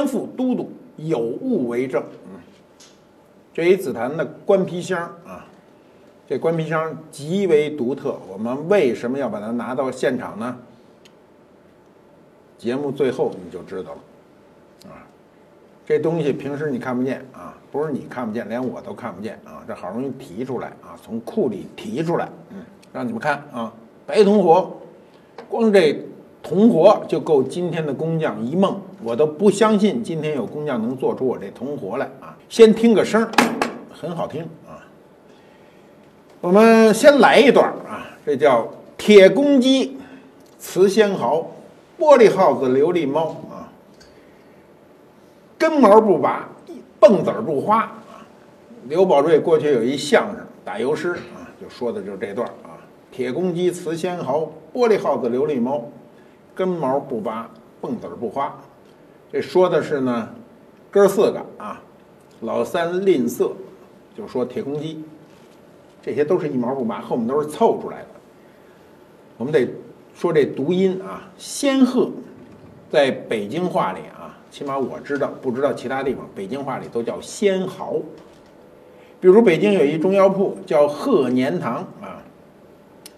官复都督有物为证。嗯，这一紫檀的官皮箱啊，这官皮箱极为独特。我们为什么要把它拿到现场呢？节目最后你就知道了。啊，这东西平时你看不见啊，不是你看不见，连我都看不见啊。这好容易提出来啊，从库里提出来，嗯，让你们看啊，白铜活，光这。铜活就够今天的工匠一梦，我都不相信今天有工匠能做出我这铜活来啊！先听个声，很好听啊。我们先来一段啊，这叫铁公鸡、瓷仙毫、玻璃耗子、琉璃猫啊，根毛不拔，蹦子儿不花啊。刘宝瑞过去有一相声打油诗啊，就说的就是这段啊：铁公鸡、瓷仙毫、玻璃耗子、琉璃猫。根毛不拔，蹦子不花，这说的是呢，哥四个啊，老三吝啬，就说铁公鸡，这些都是一毛不拔，后面都是凑出来的。我们得说这读音啊，仙鹤，在北京话里啊，起码我知道，不知道其他地方，北京话里都叫仙毫。比如北京有一中药铺叫鹤年堂啊，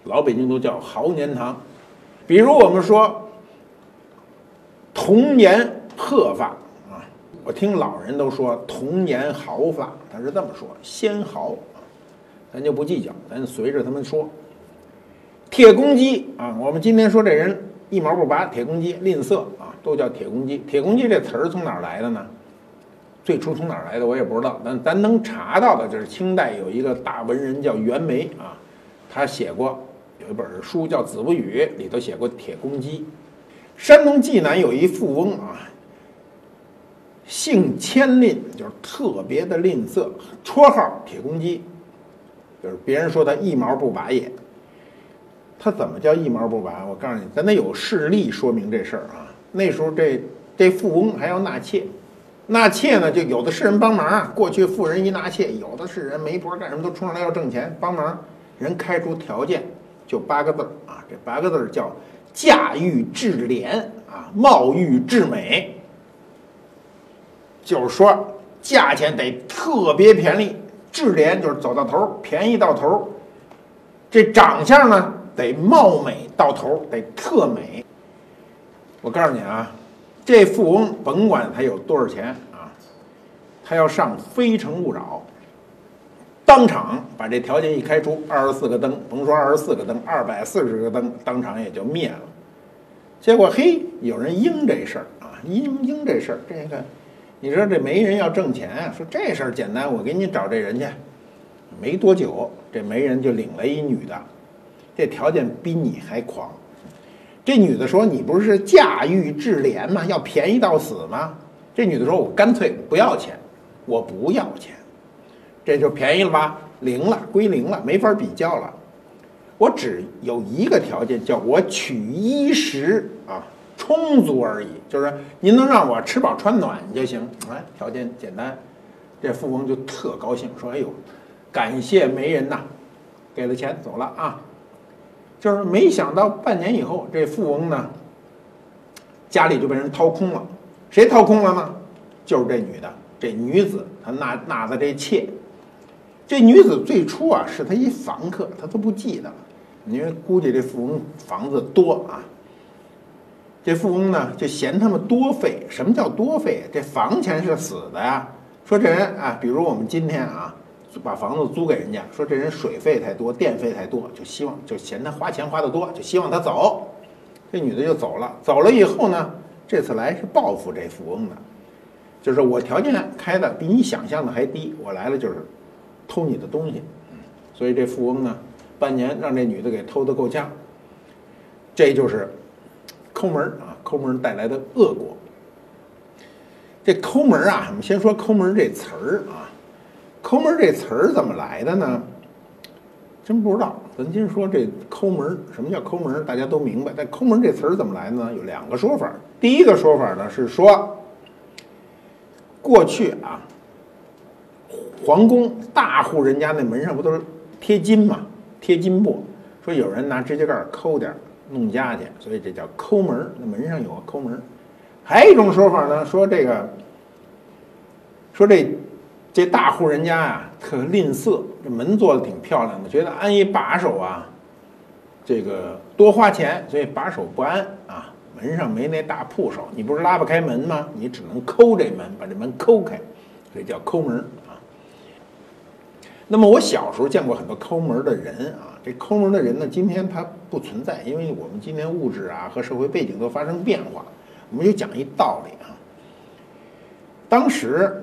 老北京都叫毫年堂。比如我们说童年鹤发啊，我听老人都说童年豪发，他是这么说，仙毫啊，咱就不计较，咱随着他们说。铁公鸡啊，我们今天说这人一毛不拔，铁公鸡吝啬啊，都叫铁公鸡。铁公鸡这词儿从哪儿来的呢？最初从哪儿来的我也不知道，但咱能查到的就是清代有一个大文人叫袁枚啊，他写过。有一本书叫《子不语》，里头写过铁公鸡。山东济南有一富翁啊，姓谦吝，就是特别的吝啬，绰号铁公鸡，就是别人说他一毛不拔也。他怎么叫一毛不拔？我告诉你，咱得有事例说明这事儿啊。那时候这这富翁还要纳妾，纳妾呢就有的是人帮忙啊。过去富人一纳妾，有的是人媒婆干什么都冲上来要挣钱帮忙，人开出条件。就八个字儿啊，这八个字儿叫价欲至廉啊，貌欲至美，就是说价钱得特别便宜，至廉就是走到头，便宜到头。这长相呢得貌美到头，得特美。我告诉你啊，这富翁甭管他有多少钱啊，他要上《非诚勿扰》。当场把这条件一开出，二十四个灯，甭说二十四个灯，二百四十个灯，当场也就灭了。结果嘿，有人应这事儿啊，应应这事儿，这个，你说这媒人要挣钱，说这事儿简单，我给你找这人去。没多久，这媒人就领了一女的，这条件比你还狂。这女的说：“你不是驾驭智廉吗？要便宜到死吗？”这女的说：“我干脆不要钱，我不要钱。”这就便宜了吧？零了，归零了，没法比较了。我只有一个条件，叫我取衣食啊充足而已，就是您能让我吃饱穿暖就行。哎，条件简单。这富翁就特高兴，说：“哎呦，感谢媒人呐，给了钱走了啊。”就是没想到半年以后，这富翁呢家里就被人掏空了。谁掏空了呢？就是这女的，这女子她纳纳的这妾。这女子最初啊是他一房客，他都不记得了，因为估计这富翁房子多啊。这富翁呢就嫌他们多费。什么叫多费？这房钱是死的呀。说这人啊，比如我们今天啊把房子租给人家，说这人水费太多，电费太多，就希望就嫌他花钱花的多，就希望他走。这女的就走了。走了以后呢，这次来是报复这富翁的，就是我条件开的比你想象的还低，我来了就是。偷你的东西，所以这富翁呢，半年让这女的给偷的够呛。这就是抠门啊，抠门带来的恶果。这抠门啊，我们先说抠门这词儿啊，抠门这词儿怎么来的呢？真不知道。咱今说这抠门，什么叫抠门？大家都明白。但抠门这词儿怎么来呢？有两个说法。第一个说法呢是说，过去啊，皇宫大户人家那门上不都是贴金嘛，贴金布，说有人拿指甲盖抠点弄家去，所以这叫抠门儿。那门上有个抠门儿。还有一种说法呢，说这个，说这这大户人家呀特吝啬，这门做的挺漂亮的，觉得安一把手啊，这个多花钱，所以把手不安啊，门上没那大铺手，你不是拉不开门吗？你只能抠这门，把这门抠开，所以叫抠门儿。那么我小时候见过很多抠门的人啊，这抠门的人呢，今天他不存在，因为我们今天物质啊和社会背景都发生变化。我们就讲一道理啊，当时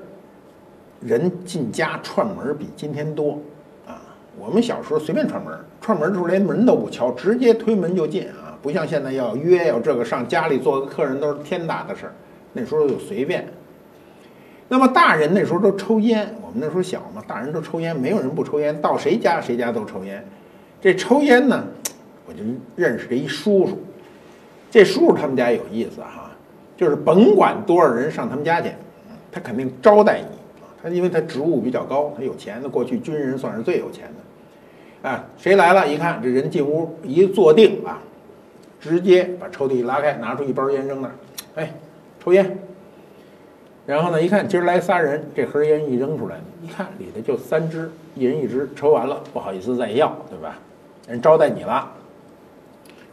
人进家串门比今天多啊。我们小时候随便串门，串门的时候连门都不敲，直接推门就进啊，不像现在要约要这个上家里做个客人都是天大的事儿。那时候就随便。那么大人那时候都抽烟，我们那时候小嘛，大人都抽烟，没有人不抽烟，到谁家谁家都抽烟。这抽烟呢，我就认识这一叔叔，这叔叔他们家有意思哈。就是甭管多少人上他们家去，他肯定招待你。他因为他职务比较高，他有钱。那过去军人算是最有钱的，啊，谁来了？一看这人进屋一坐定啊，直接把抽屉拉开，拿出一包烟扔那儿，哎，抽烟。然后呢，一看今儿来仨人，这盒烟一扔出来，一看里头就三支，一人一支，抽完了不好意思再要，对吧？人招待你了。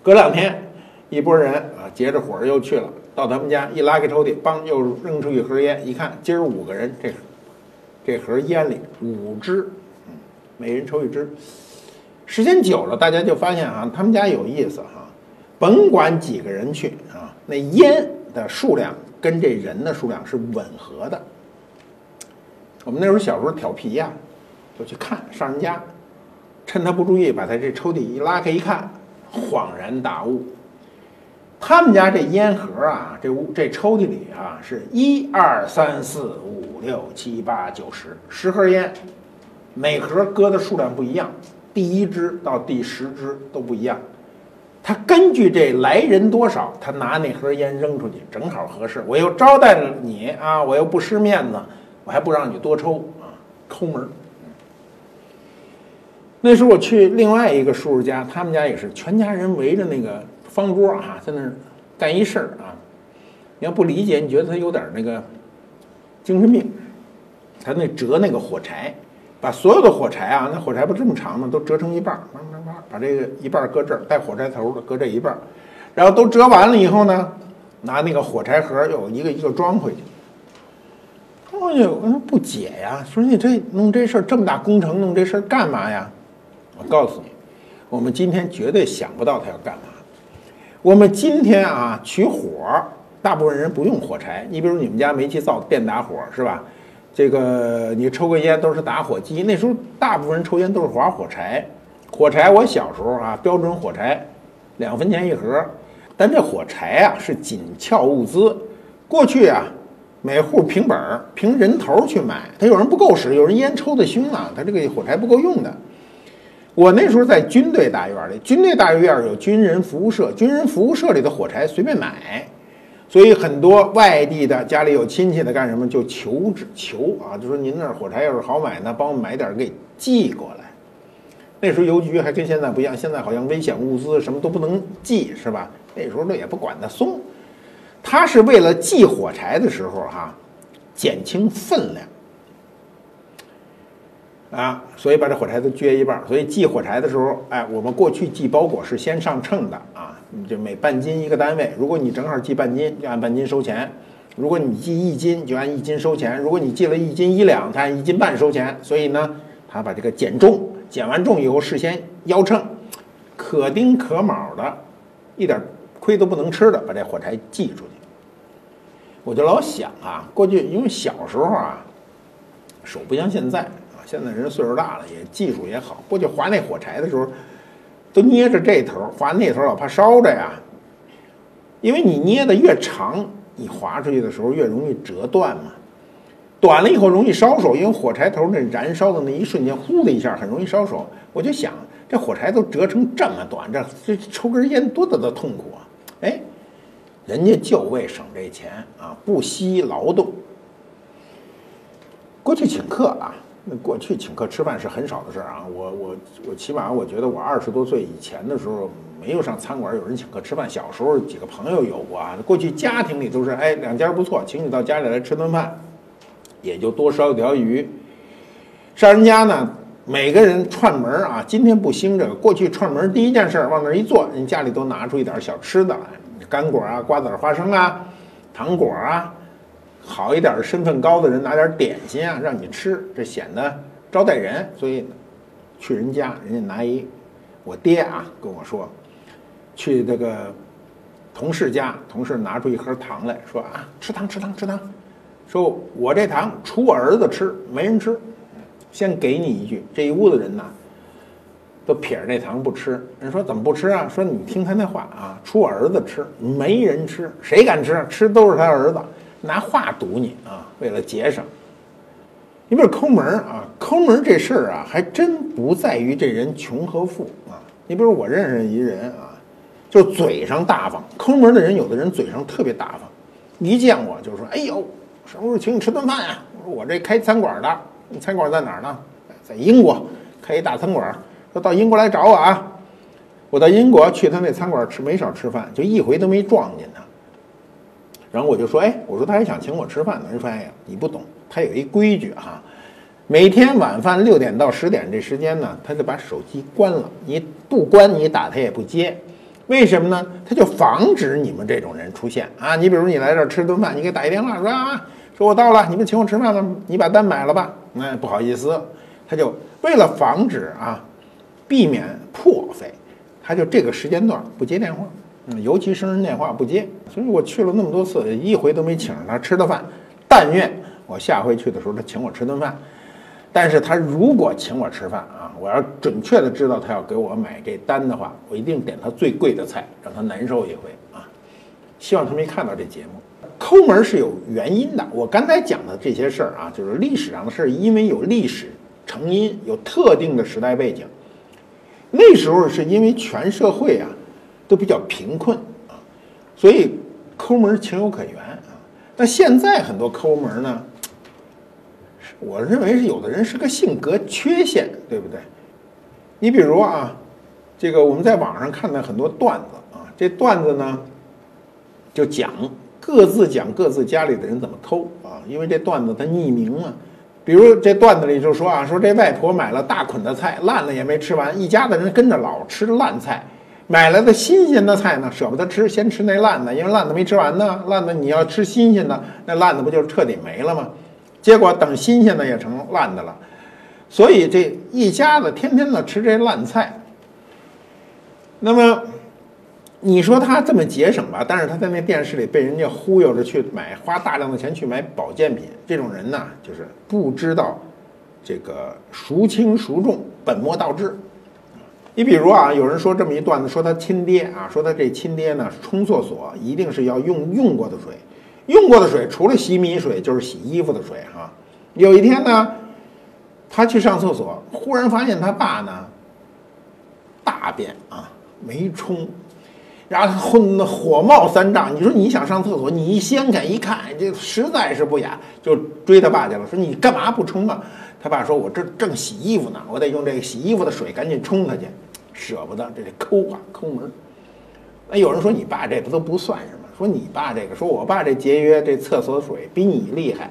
隔两天，一拨人啊，结着伙又去了。到他们家一拉开抽屉，梆又扔出一盒烟。一看，今儿五个人，这这盒烟里五支，嗯，每人抽一支。时间久了，大家就发现啊，他们家有意思哈。甭管几个人去啊，那烟的数量跟这人的数量是吻合的。我们那时候小时候调皮呀，就去看上人家，趁他不注意，把他这抽屉一拉开一看，恍然大悟。他们家这烟盒啊，这屋这抽屉里啊，是一二三四五六七八九十十盒烟，每盒搁的数量不一样，第一支到第十支都不一样。他根据这来人多少，他拿那盒烟扔出去，正好合适。我又招待了你啊，我又不失面子，我还不让你多抽啊，抠门。那时候我去另外一个叔叔家，他们家也是全家人围着那个。方桌啊，在那儿干一事儿啊！你要不理解，你觉得他有点那个精神病。他那折那个火柴，把所有的火柴啊，那火柴不这么长吗？都折成一半儿，把这个一半搁这儿，带火柴头的搁这一半儿，然后都折完了以后呢，拿那个火柴盒又一个一个装回去。哎呦，我说不解呀，说你这弄这事儿这么大工程，弄这事儿干嘛呀？我告诉你，我们今天绝对想不到他要干嘛。我们今天啊取火，大部分人不用火柴。你比如你们家煤气灶电打火是吧？这个你抽个烟都是打火机。那时候大部分人抽烟都是划火柴。火柴我小时候啊，标准火柴两分钱一盒。但这火柴啊是紧俏物资，过去啊每户凭本儿凭人头去买。他有人不够使，有人烟抽的凶啊，他这个火柴不够用的。我那时候在军队大院里，军队大院有军人服务社，军人服务社里的火柴随便买，所以很多外地的家里有亲戚的干什么就求之求啊，就说您那儿火柴要是好买呢，帮我买点给寄过来。那时候邮局还跟现在不一样，现在好像危险物资什么都不能寄是吧？那时候那也不管得松，他是为了寄火柴的时候哈，减轻分量。啊，所以把这火柴都撅一半。所以寄火柴的时候，哎，我们过去寄包裹是先上秤的啊，就每半斤一个单位。如果你正好寄半斤，就按半斤收钱；如果你寄一斤，就按一斤收钱；如果你寄了一斤一两，他按一斤半收钱。所以呢，他把这个减重，减完重以后事先腰秤，可丁可卯的，一点亏都不能吃的，把这火柴寄出去。我就老想啊，过去因为小时候啊，手不像现在。现在人岁数大了，也技术也好。过去划那火柴的时候，都捏着这头，划那头老怕烧着呀。因为你捏的越长，你划出去的时候越容易折断嘛。短了以后容易烧手，因为火柴头那燃烧的那一瞬间，呼的一下很容易烧手。我就想，这火柴都折成这么短，这这抽根烟多大的痛苦啊！哎，人家就为省这钱啊，不惜劳动。过去请客啊，那过去请客吃饭是很少的事儿啊。我我我起码我觉得我二十多岁以前的时候。没有上餐馆有人请客吃饭，小时候几个朋友有过啊。过去家庭里都是，哎，两家不错，请你到家里来吃顿饭，也就多烧一条鱼。上人家呢，每个人串门啊，今天不兴这个。过去串门第一件事往那一坐，人家里都拿出一点小吃的来，干果啊、瓜子、花生啊、糖果啊，好一点的身份高的人拿点点心啊让你吃，这显得招待人。所以去人家，人家拿一，我爹啊跟我说。去这个同事家，同事拿出一盒糖来说啊，吃糖吃糖吃糖，说我这糖除我儿子吃没人吃，先给你一句，这一屋子人呐，都撇着那糖不吃。人说怎么不吃啊？说你听他那话啊，除我儿子吃没人吃，谁敢吃？吃都是他儿子，拿话堵你啊，为了节省。你比如抠门啊，抠门这事儿啊，还真不在于这人穷和富啊。你比如我认识一人啊。就嘴上大方，抠门的人，有的人嘴上特别大方，一见我就说：“哎呦，什么时候请你吃顿饭呀？”我说：“我这开餐馆的，你餐馆在哪儿呢？在英国开一大餐馆，说到英国来找我啊。”我到英国去他那餐馆吃，没少吃饭，就一回都没撞见他。然后我就说：“哎，我说他还想请我吃饭呢。”人说：“哎呀，你不懂，他有一规矩哈，每天晚饭六点到十点这时间呢，他就把手机关了，你不关你打他也不接。”为什么呢？他就防止你们这种人出现啊！你比如你来这儿吃顿饭，你给打一电话说啊，说我到了，你们请我吃饭了，你把单买了吧？那不好意思，他就为了防止啊，避免破费，他就这个时间段不接电话，尤其生日电话不接。所以我去了那么多次，一回都没请着他吃的饭。但愿我下回去的时候，他请我吃顿饭。但是他如果请我吃饭啊，我要准确的知道他要给我买这单的话，我一定点他最贵的菜，让他难受一回啊。希望他没看到这节目。抠门是有原因的，我刚才讲的这些事儿啊，就是历史上的事儿，因为有历史成因，有特定的时代背景。那时候是因为全社会啊都比较贫困啊，所以抠门情有可原啊。但现在很多抠门呢。我认为是有的人是个性格缺陷，对不对？你比如啊，这个我们在网上看到很多段子啊，这段子呢就讲各自讲各自家里的人怎么抠啊，因为这段子它匿名嘛。比如这段子里就说啊，说这外婆买了大捆的菜，烂了也没吃完，一家子人跟着老吃烂菜，买来的新鲜的菜呢舍不得吃，先吃那烂的，因为烂的没吃完呢，烂的你要吃新鲜的，那烂的不就是彻底没了吗？结果等新鲜的也成烂的了，所以这一家子天天的吃这烂菜。那么你说他这么节省吧，但是他在那电视里被人家忽悠着去买，花大量的钱去买保健品，这种人呢，就是不知道这个孰轻孰重，本末倒置。你比如啊，有人说这么一段子，说他亲爹啊，说他这亲爹呢，冲厕所一定是要用用过的水。用过的水，除了洗米水，就是洗衣服的水哈。有一天呢，他去上厕所，忽然发现他爸呢大便啊没冲，然后混火冒三丈。你说你想上厕所，你一掀开一看，这实在是不雅，就追他爸去了，说你干嘛不冲啊？他爸说：“我这正洗衣服呢，我得用这个洗衣服的水赶紧冲他去，舍不得，这得抠啊抠门。”那有人说你爸这不都不算什么。说你爸这个，说我爸这节约这厕所水比你厉害，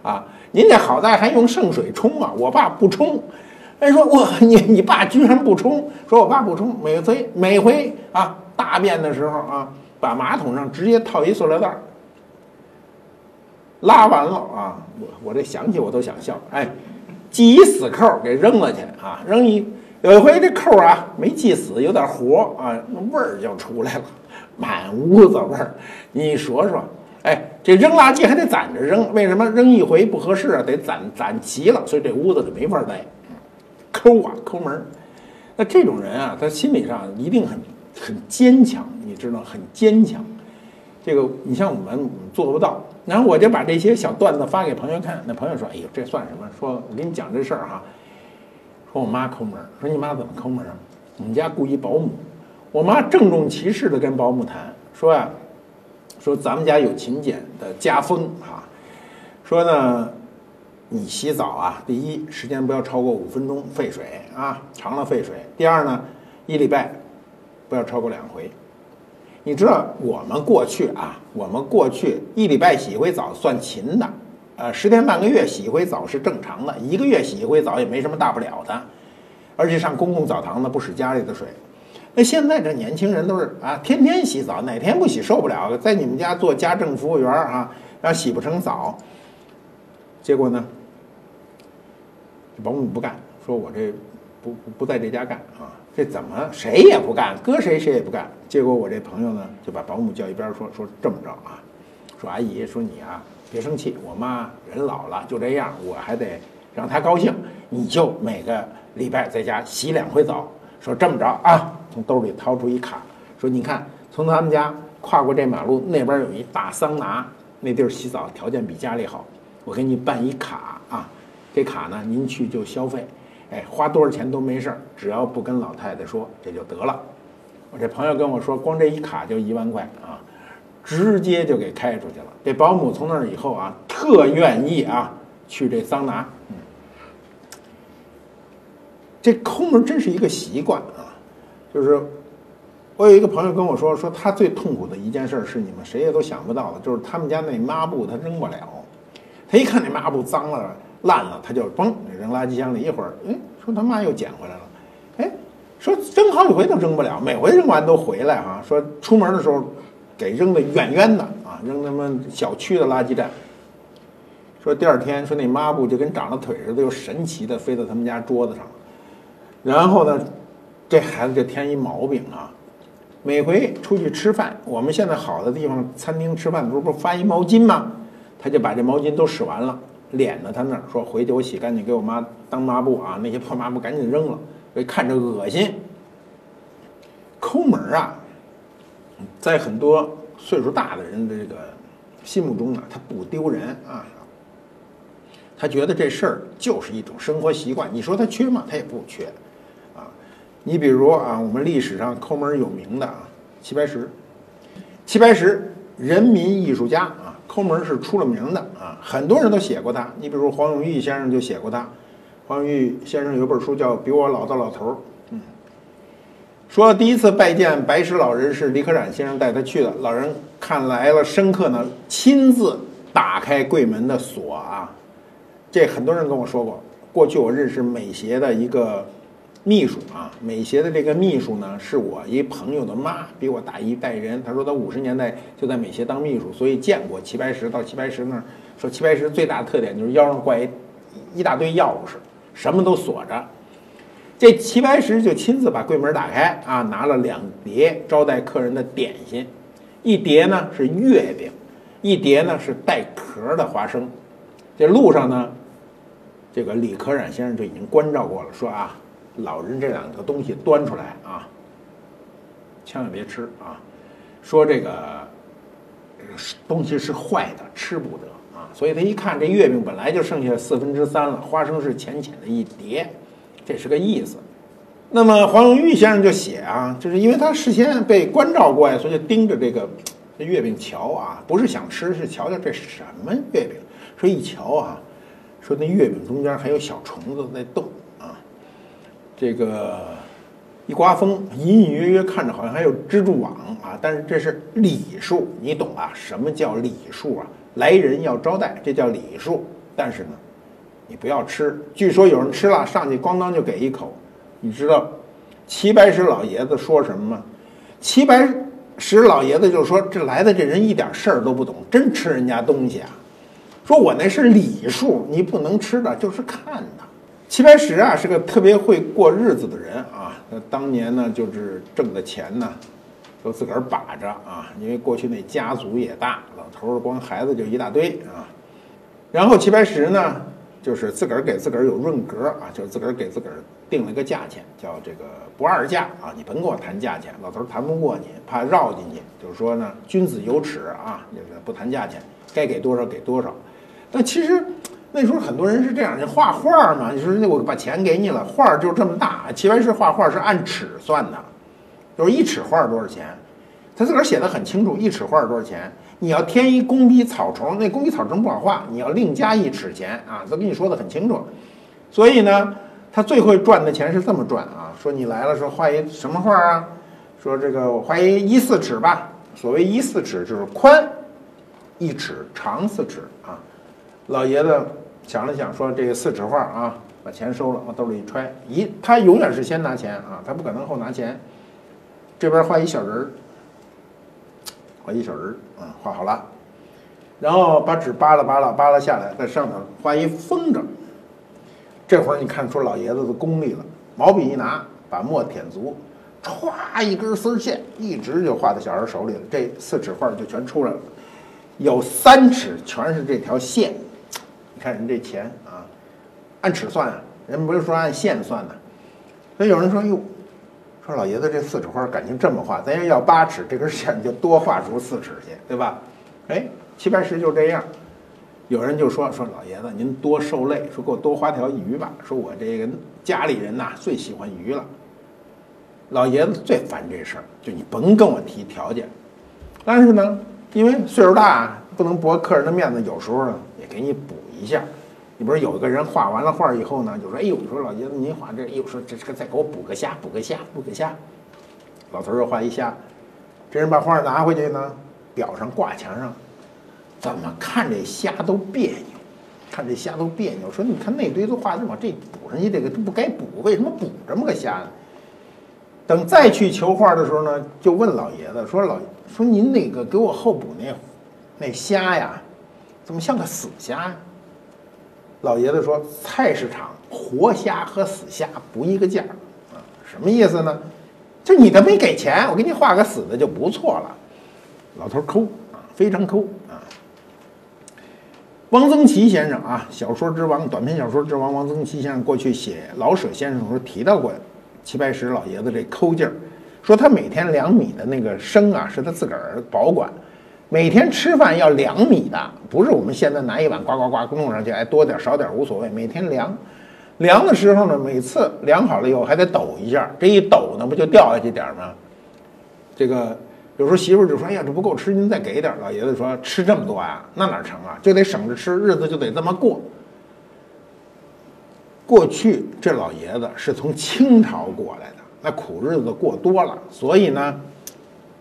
啊，您这好在还用圣水冲啊，我爸不冲。人，说我你你爸居然不冲，说我爸不冲，每回每回啊大便的时候啊，把马桶上直接套一塑料袋儿，拉完了啊，我我这想起我都想笑，哎，系一死扣给扔了去啊，扔一有一回这扣啊没系死，有点活啊，那味儿就出来了。满屋子味儿，你说说，哎，这扔垃圾还得攒着扔，为什么扔一回不合适啊？得攒攒齐了，所以这屋子就没法待，抠啊抠门儿。那这种人啊，他心理上一定很很坚强，你知道，很坚强。这个你像我们做不到。然后我就把这些小段子发给朋友看，那朋友说：“哎呦，这算什么？说我跟你讲这事儿哈，说我妈抠门儿，说你妈怎么抠门啊？我们家雇一保姆，我妈郑重其事的跟保姆谈，说呀，说咱们家有勤俭的家风啊，说呢，你洗澡啊，第一时间不要超过五分钟，费水啊，长了费水。第二呢，一礼拜不要超过两回。”你知道我们过去啊，我们过去一礼拜洗一回澡算勤的，呃，十天半个月洗一回澡是正常的，一个月洗一回澡也没什么大不了的，而且上公共澡堂子不使家里的水。那现在这年轻人都是啊，天天洗澡，哪天不洗受不了，在你们家做家政服务员啊，然后洗不成澡，结果呢，保姆不干，说我这不不在这家干啊。这怎么谁也不干，搁谁谁也不干。结果我这朋友呢，就把保姆叫一边说说这么着啊，说阿姨，说你啊别生气，我妈人老了就这样，我还得让她高兴。你就每个礼拜在家洗两回澡。说这么着啊，从兜里掏出一卡，说你看，从他们家跨过这马路那边有一大桑拿，那地儿洗澡条件比家里好，我给你办一卡啊，这卡呢您去就消费。哎，花多少钱都没事儿，只要不跟老太太说，这就得了。我这朋友跟我说，光这一卡就一万块啊，直接就给开出去了。这保姆从那儿以后啊，特愿意啊去这桑拿。这抠门真是一个习惯啊。就是我有一个朋友跟我说，说他最痛苦的一件事是你们谁也都想不到的，就是他们家那抹布他扔不了，他一看那抹布脏了。烂了，他就嘣扔垃圾箱里。一会儿，哎，说他妈又捡回来了。哎，说扔好几回都扔不了，每回扔完都回来哈。说出门的时候给扔的远远的啊，扔他妈小区的垃圾站。说第二天，说那抹布就跟长了腿似的，又神奇的飞到他们家桌子上。然后呢，这孩子就添一毛病啊，每回出去吃饭，我们现在好的地方餐厅吃饭的时候不是发一毛巾吗？他就把这毛巾都使完了。脸在他那儿说：“回去我洗干净，给我妈当抹布啊！那些破抹布赶紧扔了，所以看着恶心。抠门啊，在很多岁数大的人的这个心目中呢，他不丢人啊。他觉得这事儿就是一种生活习惯。你说他缺吗？他也不缺啊。你比如啊，我们历史上抠门有名的啊，齐白石，齐白石，人民艺术家啊。”抠门是出了名的啊，很多人都写过他。你比如黄永玉先生就写过他。黄永玉先生有本书叫《比我老的老头儿》，说第一次拜见白石老人是李可染先生带他去的。老人看来了深刻呢，亲自打开柜门的锁啊。这很多人跟我说过，过去我认识美协的一个。秘书啊，美协的这个秘书呢，是我一朋友的妈，比我大一代人。他说他五十年代就在美协当秘书，所以见过齐白石。到齐白石那儿，说齐白石最大的特点就是腰上挂一一大堆钥匙，什么都锁着。这齐白石就亲自把柜门打开啊，拿了两碟招待客人的点心，一碟呢是月饼，一碟呢是带壳的花生。这路上呢，这个李可染先生就已经关照过了，说啊。老人这两个东西端出来啊，千万别吃啊！说这个东西是坏的，吃不得啊。所以他一看这月饼本来就剩下四分之三了，花生是浅浅的一碟，这是个意思。那么黄永玉先生就写啊，就是因为他事先被关照过呀，所以就盯着这个这月饼瞧啊，不是想吃，是瞧瞧这什么月饼。说一瞧啊，说那月饼中间还有小虫子在动啊。这个一刮风，隐隐约约看着好像还有蜘蛛网啊，但是这是礼数，你懂啊？什么叫礼数啊？来人要招待，这叫礼数。但是呢，你不要吃。据说有人吃了，上去咣当就给一口。你知道齐白石老爷子说什么吗？齐白石老爷子就说：“这来的这人一点事儿都不懂，真吃人家东西啊！说我那是礼数，你不能吃的，就是看的。”齐白石啊，是个特别会过日子的人啊。那当年呢，就是挣的钱呢，都自个儿把着啊。因为过去那家族也大，老头儿光孩子就一大堆啊。然后齐白石呢，就是自个儿给自个儿有润格啊，就是自个儿给自个儿定了个价钱，叫这个不二价啊，你甭跟我谈价钱，老头儿谈不过你，怕绕进去，就是说呢，君子有尺啊，就是不谈价钱，该给多少给多少。但其实那时候很多人是这样，你画画嘛，你说那我把钱给你了，画儿就这么大，齐白石画画是按尺算的，就是一尺画多少钱，他自个儿写的很清楚，一尺画多少钱。你要添一工笔草虫，那工笔草虫不好画，你要另加一尺钱啊，都跟你说的很清楚。所以呢，他最会赚的钱是这么赚啊，说你来了，说画一什么画啊？说这个我画一一四尺吧。所谓一四尺，就是宽一尺，长四尺啊。老爷子想了想，说这个四尺画啊，把钱收了，往兜里一揣，一他永远是先拿钱啊，他不可能后拿钱。这边画一小人儿。画一小人儿啊，画好了，然后把纸扒拉扒拉扒拉下来，在上头画一风筝。这会儿你看出老爷子的功力了，毛笔一拿，把墨舔足，歘一根丝线，一直就画在小人手里了。这四尺画就全出来了，有三尺全是这条线。你看人这钱啊，按尺算啊，人不是说按线算的。所以有人说哟。说老爷子这四尺花感情这么画，咱要要八尺，这根线就多画出四尺去，对吧？哎，齐白石就这样。有人就说说老爷子您多受累，说给我多画条鱼吧。说我这个家里人呐最喜欢鱼了。老爷子最烦这事儿，就你甭跟我提条件。但是呢，因为岁数大，不能驳客人的面子，有时候呢也给你补一下。你不是有一个人画完了画以后呢，就说：“哎呦，说老爷子您画这，哎呦，说这这个再给我补个虾，补个虾，补个虾。”老头儿又画一虾，这人把画拿回去呢，裱上挂墙上，怎么看这虾都别扭，看这虾都别扭。说你看那堆都画这么，这补上去这个都不该补，为什么补这么个虾呢？等再去求画的时候呢，就问老爷子说：“老说您那个给我后补那那虾呀，怎么像个死虾呀？”老爷子说：“菜市场活虾和死虾不一个价啊，什么意思呢？就你都没给钱，我给你画个死的就不错了。”老头抠啊，非常抠啊。汪曾祺先生啊，小说之王、短篇小说之王，汪曾祺先生过去写老舍先生的时候提到过齐白石老爷子这抠劲儿，说他每天两米的那个生啊，是他自个儿保管。每天吃饭要量米的，不是我们现在拿一碗呱呱呱弄上去，哎，多点少点无所谓。每天量，量的时候呢，每次量好了以后还得抖一下，这一抖呢，不就掉下去点吗？这个有时候媳妇就说：“哎呀，这不够吃，您再给点。”老爷子说：“吃这么多啊，那哪成啊？就得省着吃，日子就得这么过。”过去这老爷子是从清朝过来的，那苦日子过多了，所以呢，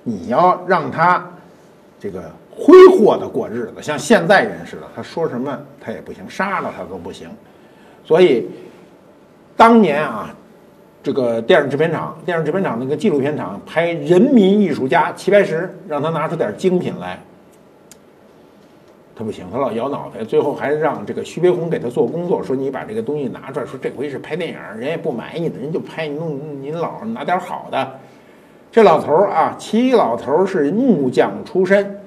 你要让他。这个挥霍的过日子，像现在人似的，他说什么他也不行，杀了他都不行。所以当年啊，这个电影制片厂、电影制片厂那个纪录片厂拍人民艺术家齐白石，让他拿出点精品来，他不行，他老摇脑袋。最后还让这个徐悲鸿给他做工作，说你把这个东西拿出来，说这回是拍电影，人也不买你的，人就拍你弄您老拿点好的。这老头儿啊，齐老头儿是木匠出身，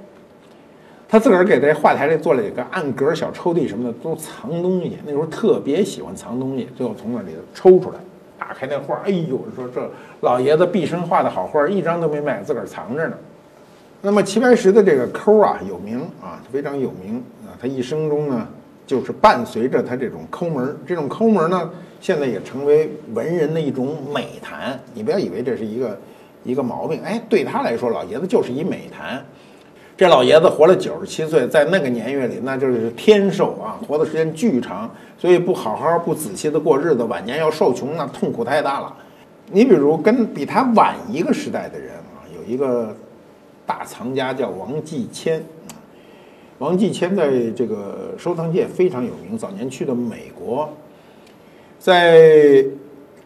他自个儿给这画台里做了一个暗格、小抽屉什么的，都藏东西。那时候特别喜欢藏东西，最后从那里头抽出来，打开那画，哎呦，说这老爷子毕生画的好画，一张都没卖，自个儿藏着呢。那么齐白石的这个抠啊，有名啊，非常有名啊。他一生中呢，就是伴随着他这种抠门儿，这种抠门儿呢，现在也成为文人的一种美谈。你不要以为这是一个。一个毛病，哎，对他来说，老爷子就是一美谈。这老爷子活了九十七岁，在那个年月里，那就是天寿啊，活的时间巨长，所以不好好、不仔细的过日子，晚年要受穷，那痛苦太大了。你比如跟比他晚一个时代的人啊，有一个大藏家叫王继谦，王继谦在这个收藏界非常有名，早年去的美国，在。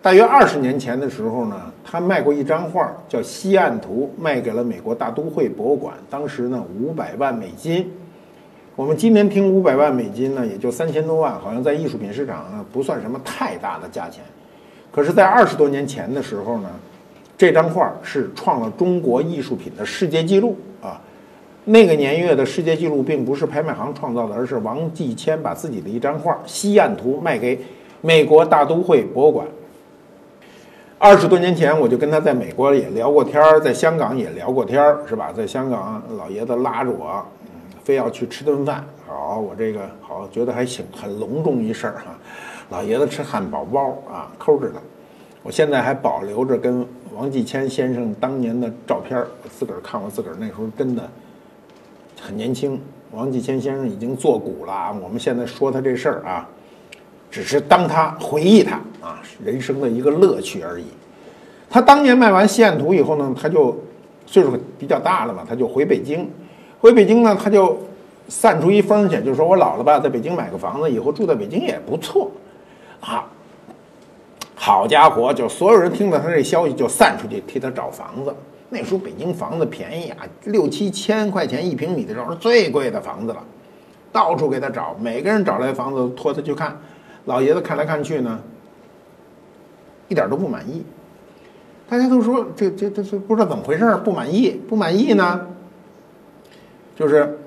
大约二十年前的时候呢，他卖过一张画，叫《西岸图》，卖给了美国大都会博物馆。当时呢，五百万美金。我们今天听五百万美金呢，也就三千多万，好像在艺术品市场呢不算什么太大的价钱。可是，在二十多年前的时候呢，这张画是创了中国艺术品的世界纪录啊！那个年月的世界纪录并不是拍卖行创造的，而是王继谦把自己的一张画《西岸图》卖给美国大都会博物馆。二十多年前，我就跟他在美国也聊过天儿，在香港也聊过天儿，是吧？在香港，老爷子拉着我，嗯，非要去吃顿饭。好，我这个好，觉得还行，很隆重一事儿哈。老爷子吃汉堡包啊，抠着的。我现在还保留着跟王继谦先生当年的照片儿，自个儿看我自个儿那时候真的很年轻。王继谦先生已经作古了，我们现在说他这事儿啊。只是当他回忆他啊人生的一个乐趣而已。他当年卖完《西岸图》以后呢，他就岁数比较大了嘛，他就回北京。回北京呢，他就散出一风去，就说我老了吧，在北京买个房子，以后住在北京也不错。啊，好家伙，就所有人听到他这消息就散出去替他找房子。那时候北京房子便宜啊，六七千块钱一平米的时候是最贵的房子了，到处给他找，每个人找来房子托他去看。老爷子看来看去呢，一点都不满意。大家都说这这这这不知道怎么回事不满意不满意呢，就是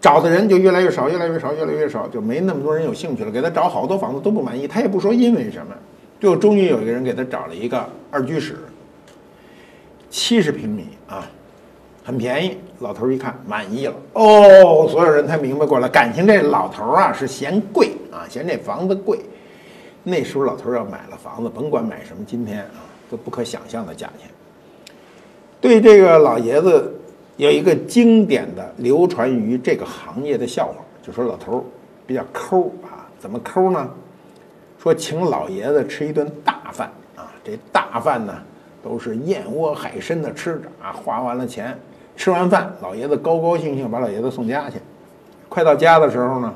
找的人就越来越少，越来越少，越来越少，就没那么多人有兴趣了。给他找好多房子都不满意，他也不说因为什么。最后终于有一个人给他找了一个二居室，七十平米啊，很便宜。老头一看满意了，哦，所有人才明白过来，感情这老头啊是嫌贵。啊，嫌这房子贵，那时候老头要买了房子，甭管买什么，今天啊都不可想象的价钱。对这个老爷子有一个经典的流传于这个行业的笑话，就说老头比较抠啊，怎么抠呢？说请老爷子吃一顿大饭啊，这大饭呢都是燕窝海参的吃着啊，花完了钱，吃完饭，老爷子高高兴兴把老爷子送家去。快到家的时候呢。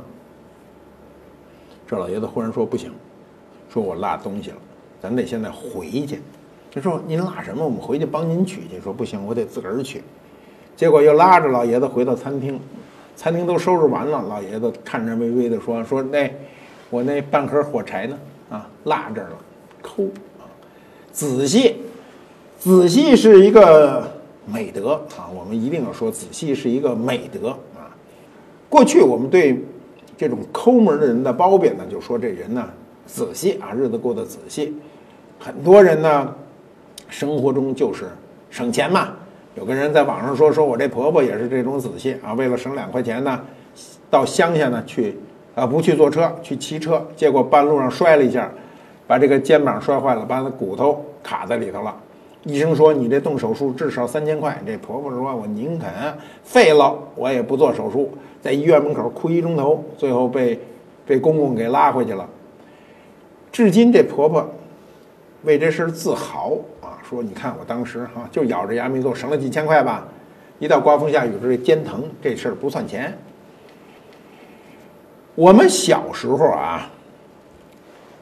老爷子忽然说：“不行，说我落东西了，咱得现在回去。”他说：“您落什么？我们回去帮您取去。”说：“不行，我得自个儿取。”结果又拉着老爷子回到餐厅，餐厅都收拾完了，老爷子颤颤巍巍地说：“说那我那半盒火柴呢？啊，落这儿了。抠啊，仔细，仔细是一个美德啊，我们一定要说仔细是一个美德啊。过去我们对。这种抠门的人的褒贬呢，就说这人呢仔细啊，日子过得仔细。很多人呢，生活中就是省钱嘛。有个人在网上说，说我这婆婆也是这种仔细啊，为了省两块钱呢，到乡下呢去啊，不去坐车，去骑车，结果半路上摔了一下，把这个肩膀摔坏了，把那骨头卡在里头了。医生说你这动手术至少三千块。这婆婆说，我宁肯废了，我也不做手术。在医院门口哭一钟头，最后被被公公给拉回去了。至今这婆婆为这事自豪啊，说你看我当时哈就咬着牙没做，省了几千块吧。一到刮风下雨这肩疼，这事儿不算钱。我们小时候啊，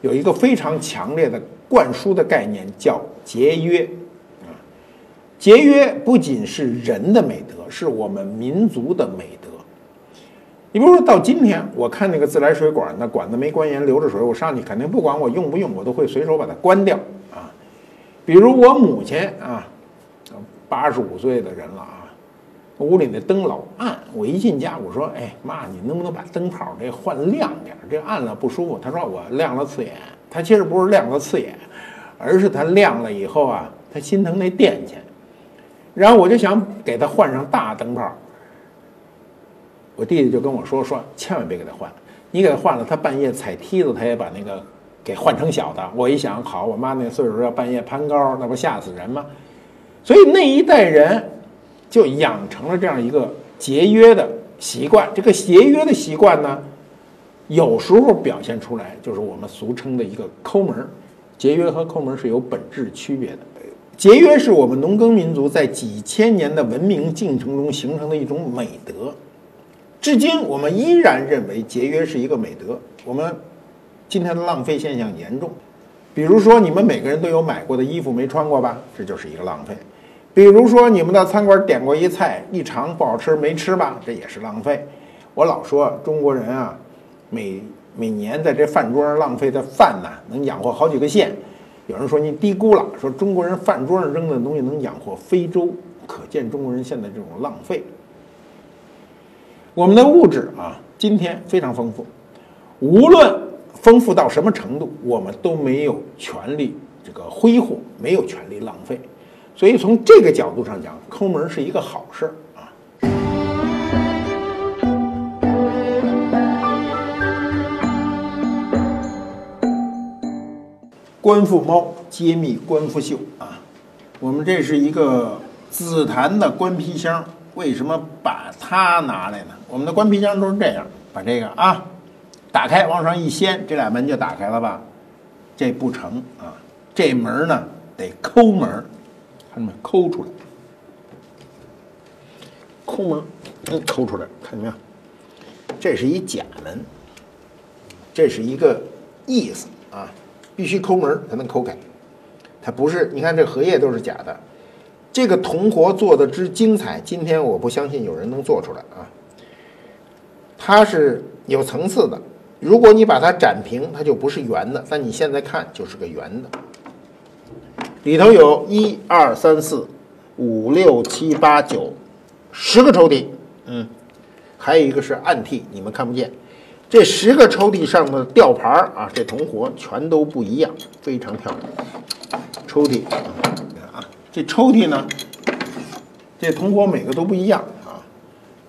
有一个非常强烈的灌输的概念叫节约，节约不仅是人的美德，是我们民族的美德。你比如说到今天，我看那个自来水管，那管子没关严，流着水，我上去肯定不管我用不用，我都会随手把它关掉啊。比如我母亲啊，八十五岁的人了啊，屋里那灯老暗，我一进家，我说：“哎妈，你能不能把灯泡这换亮点？这暗了不舒服。”她说：“我亮了刺眼。”她其实不是亮了刺眼，而是她亮了以后啊，她心疼那电钱。然后我就想给他换上大灯泡。我弟弟就跟我说说，千万别给他换，你给他换了，他半夜踩梯子，他也把那个给换成小的。我一想，好，我妈那岁数要半夜攀高，那不吓死人吗？所以那一代人就养成了这样一个节约的习惯。这个节约的习惯呢，有时候表现出来就是我们俗称的一个抠门儿。节约和抠门是有本质区别的。节约是我们农耕民族在几千年的文明进程中形成的一种美德。至今，我们依然认为节约是一个美德。我们今天的浪费现象严重，比如说，你们每个人都有买过的衣服没穿过吧？这就是一个浪费。比如说，你们到餐馆点过一菜一尝不好吃没吃吧？这也是浪费。我老说中国人啊，每每年在这饭桌上浪费的饭呢，能养活好几个县。有人说你低估了，说中国人饭桌上扔的东西能养活非洲，可见中国人现在这种浪费。我们的物质啊，今天非常丰富，无论丰富到什么程度，我们都没有权利这个挥霍，没有权利浪费。所以从这个角度上讲，抠门是一个好事儿啊。官复猫揭秘官复秀啊，我们这是一个紫檀的官皮箱。为什么把它拿来呢？我们的官皮箱都是这样，把这个啊打开，往上一掀，这俩门就打开了吧？这不成啊，这门呢得抠门，看见没？抠出来，抠门，嗯，抠出来，看见没有？这是一假门，这是一个意思啊，必须抠门才能抠开，它不是，你看这荷叶都是假的。这个铜活做的之精彩，今天我不相信有人能做出来啊！它是有层次的，如果你把它展平，它就不是圆的。但你现在看就是个圆的，里头有一二三四五六七八九十个抽屉，嗯，还有一个是暗屉，你们看不见。这十个抽屉上的吊牌啊，这铜活全都不一样，非常漂亮。抽屉。看啊这抽屉呢，这铜活每个都不一样啊，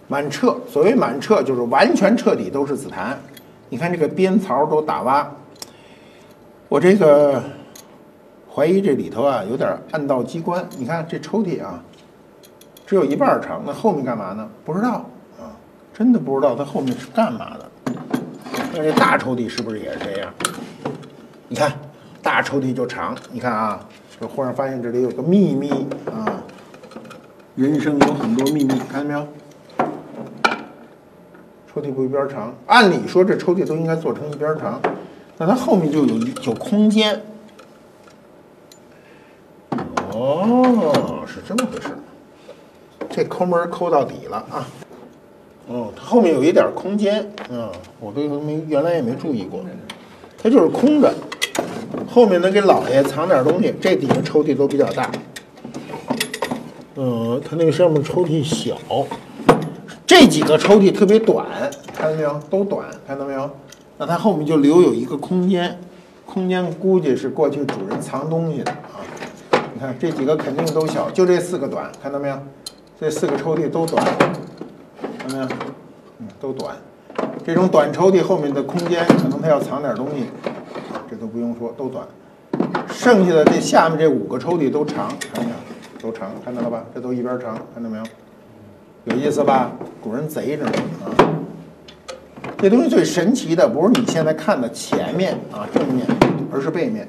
满彻。所谓满彻，就是完全彻底都是紫檀。你看这个边槽都打挖，我这个怀疑这里头啊有点暗道机关。你看这抽屉啊，只有一半长，那后面干嘛呢？不知道啊，真的不知道它后面是干嘛的。那这大抽屉是不是也是这样？你看大抽屉就长，你看啊。这忽然发现这里有个秘密啊！人生有很多秘密，看见没有？抽屉不一边长，按理说这抽屉都应该做成一边长，那它后面就有有空间。哦，是这么回事。这抠门抠到底了啊！哦，它后面有一点空间啊，我都没原来也没注意过，它就是空的。后面能给老爷藏点东西，这底下抽屉都比较大。嗯，它那个上面抽屉小，这几个抽屉特别短，看到没有？都短，看到没有？那它后面就留有一个空间，空间估计是过去主人藏东西的啊。你看这几个肯定都小，就这四个短，看到没有？这四个抽屉都短，看到没有？嗯，都短。这种短抽屉后面的空间，可能它要藏点东西。这都不用说，都短。剩下的这下面这五个抽屉都长，看到没有？都长，看到了吧？这都一边长，看到没有？有意思吧？古人贼着呢啊！这东西最神奇的不是你现在看的前面啊正面，而是背面。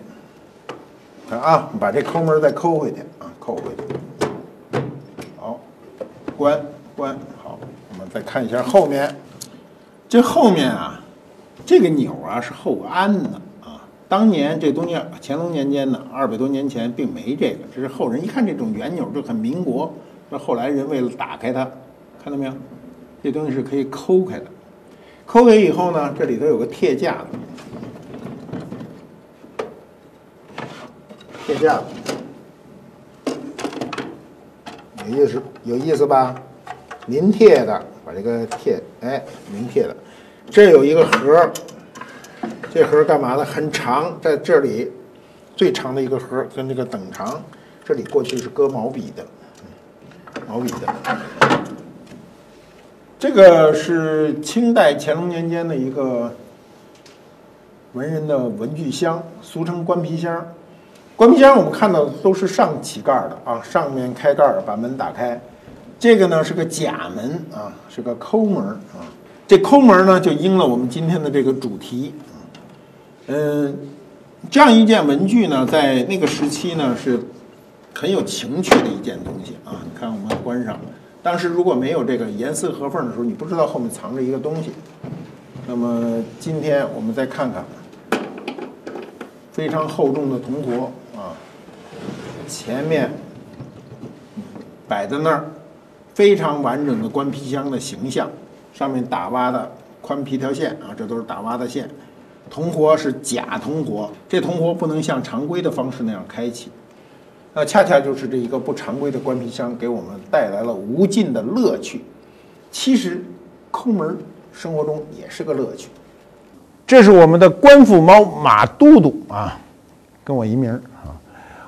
看啊，把这抠门再抠回去啊，抠回去。好，关关，再看一下后面。这后面啊。这个钮啊是后安的啊，当年这东西乾隆年间呢，二百多年前并没这个，这是后人一看这种圆钮就很民国，那后来人为了打开它，看到没有？这东西是可以抠开的，抠开以后呢，这里头有个铁架子，铁架子，有意思有意思吧？临帖的，这个帖，哎，名帖的。这有一个盒这盒干嘛的？很长，在这里最长的一个盒跟这个等长，这里过去是搁毛笔的，毛笔的。这个是清代乾隆年间的一个文人的文具箱，俗称官皮箱。官皮箱我们看到都是上起盖的啊，上面开盖把门打开。这个呢是个假门啊，是个抠门啊。这抠门呢，就应了我们今天的这个主题。嗯，这样一件文具呢，在那个时期呢，是很有情趣的一件东西啊。你看，我们关上。当时如果没有这个严丝合缝的时候，你不知道后面藏着一个东西。那么今天我们再看看，非常厚重的铜活啊，前面摆在那儿，非常完整的官皮箱的形象。上面打挖的宽皮条线啊，这都是打挖的线。铜活是假铜活，这铜活不能像常规的方式那样开启。那恰恰就是这一个不常规的官皮箱给我们带来了无尽的乐趣。其实，抠门，生活中也是个乐趣。这是我们的官府猫马都督啊，跟我一名儿。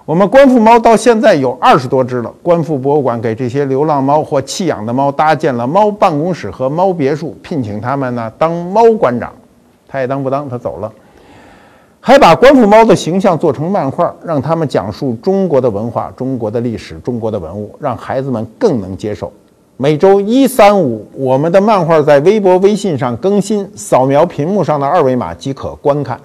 我们官复猫到现在有二十多只了。官复博物馆给这些流浪猫或弃养的猫搭建了猫办公室和猫别墅，聘请他们呢当猫馆长，他也当不当，他走了。还把官复猫的形象做成漫画，让他们讲述中国的文化、中国的历史、中国的文物，让孩子们更能接受。每周一、三、五，我们的漫画在微博、微信上更新，扫描屏幕上的二维码即可观看。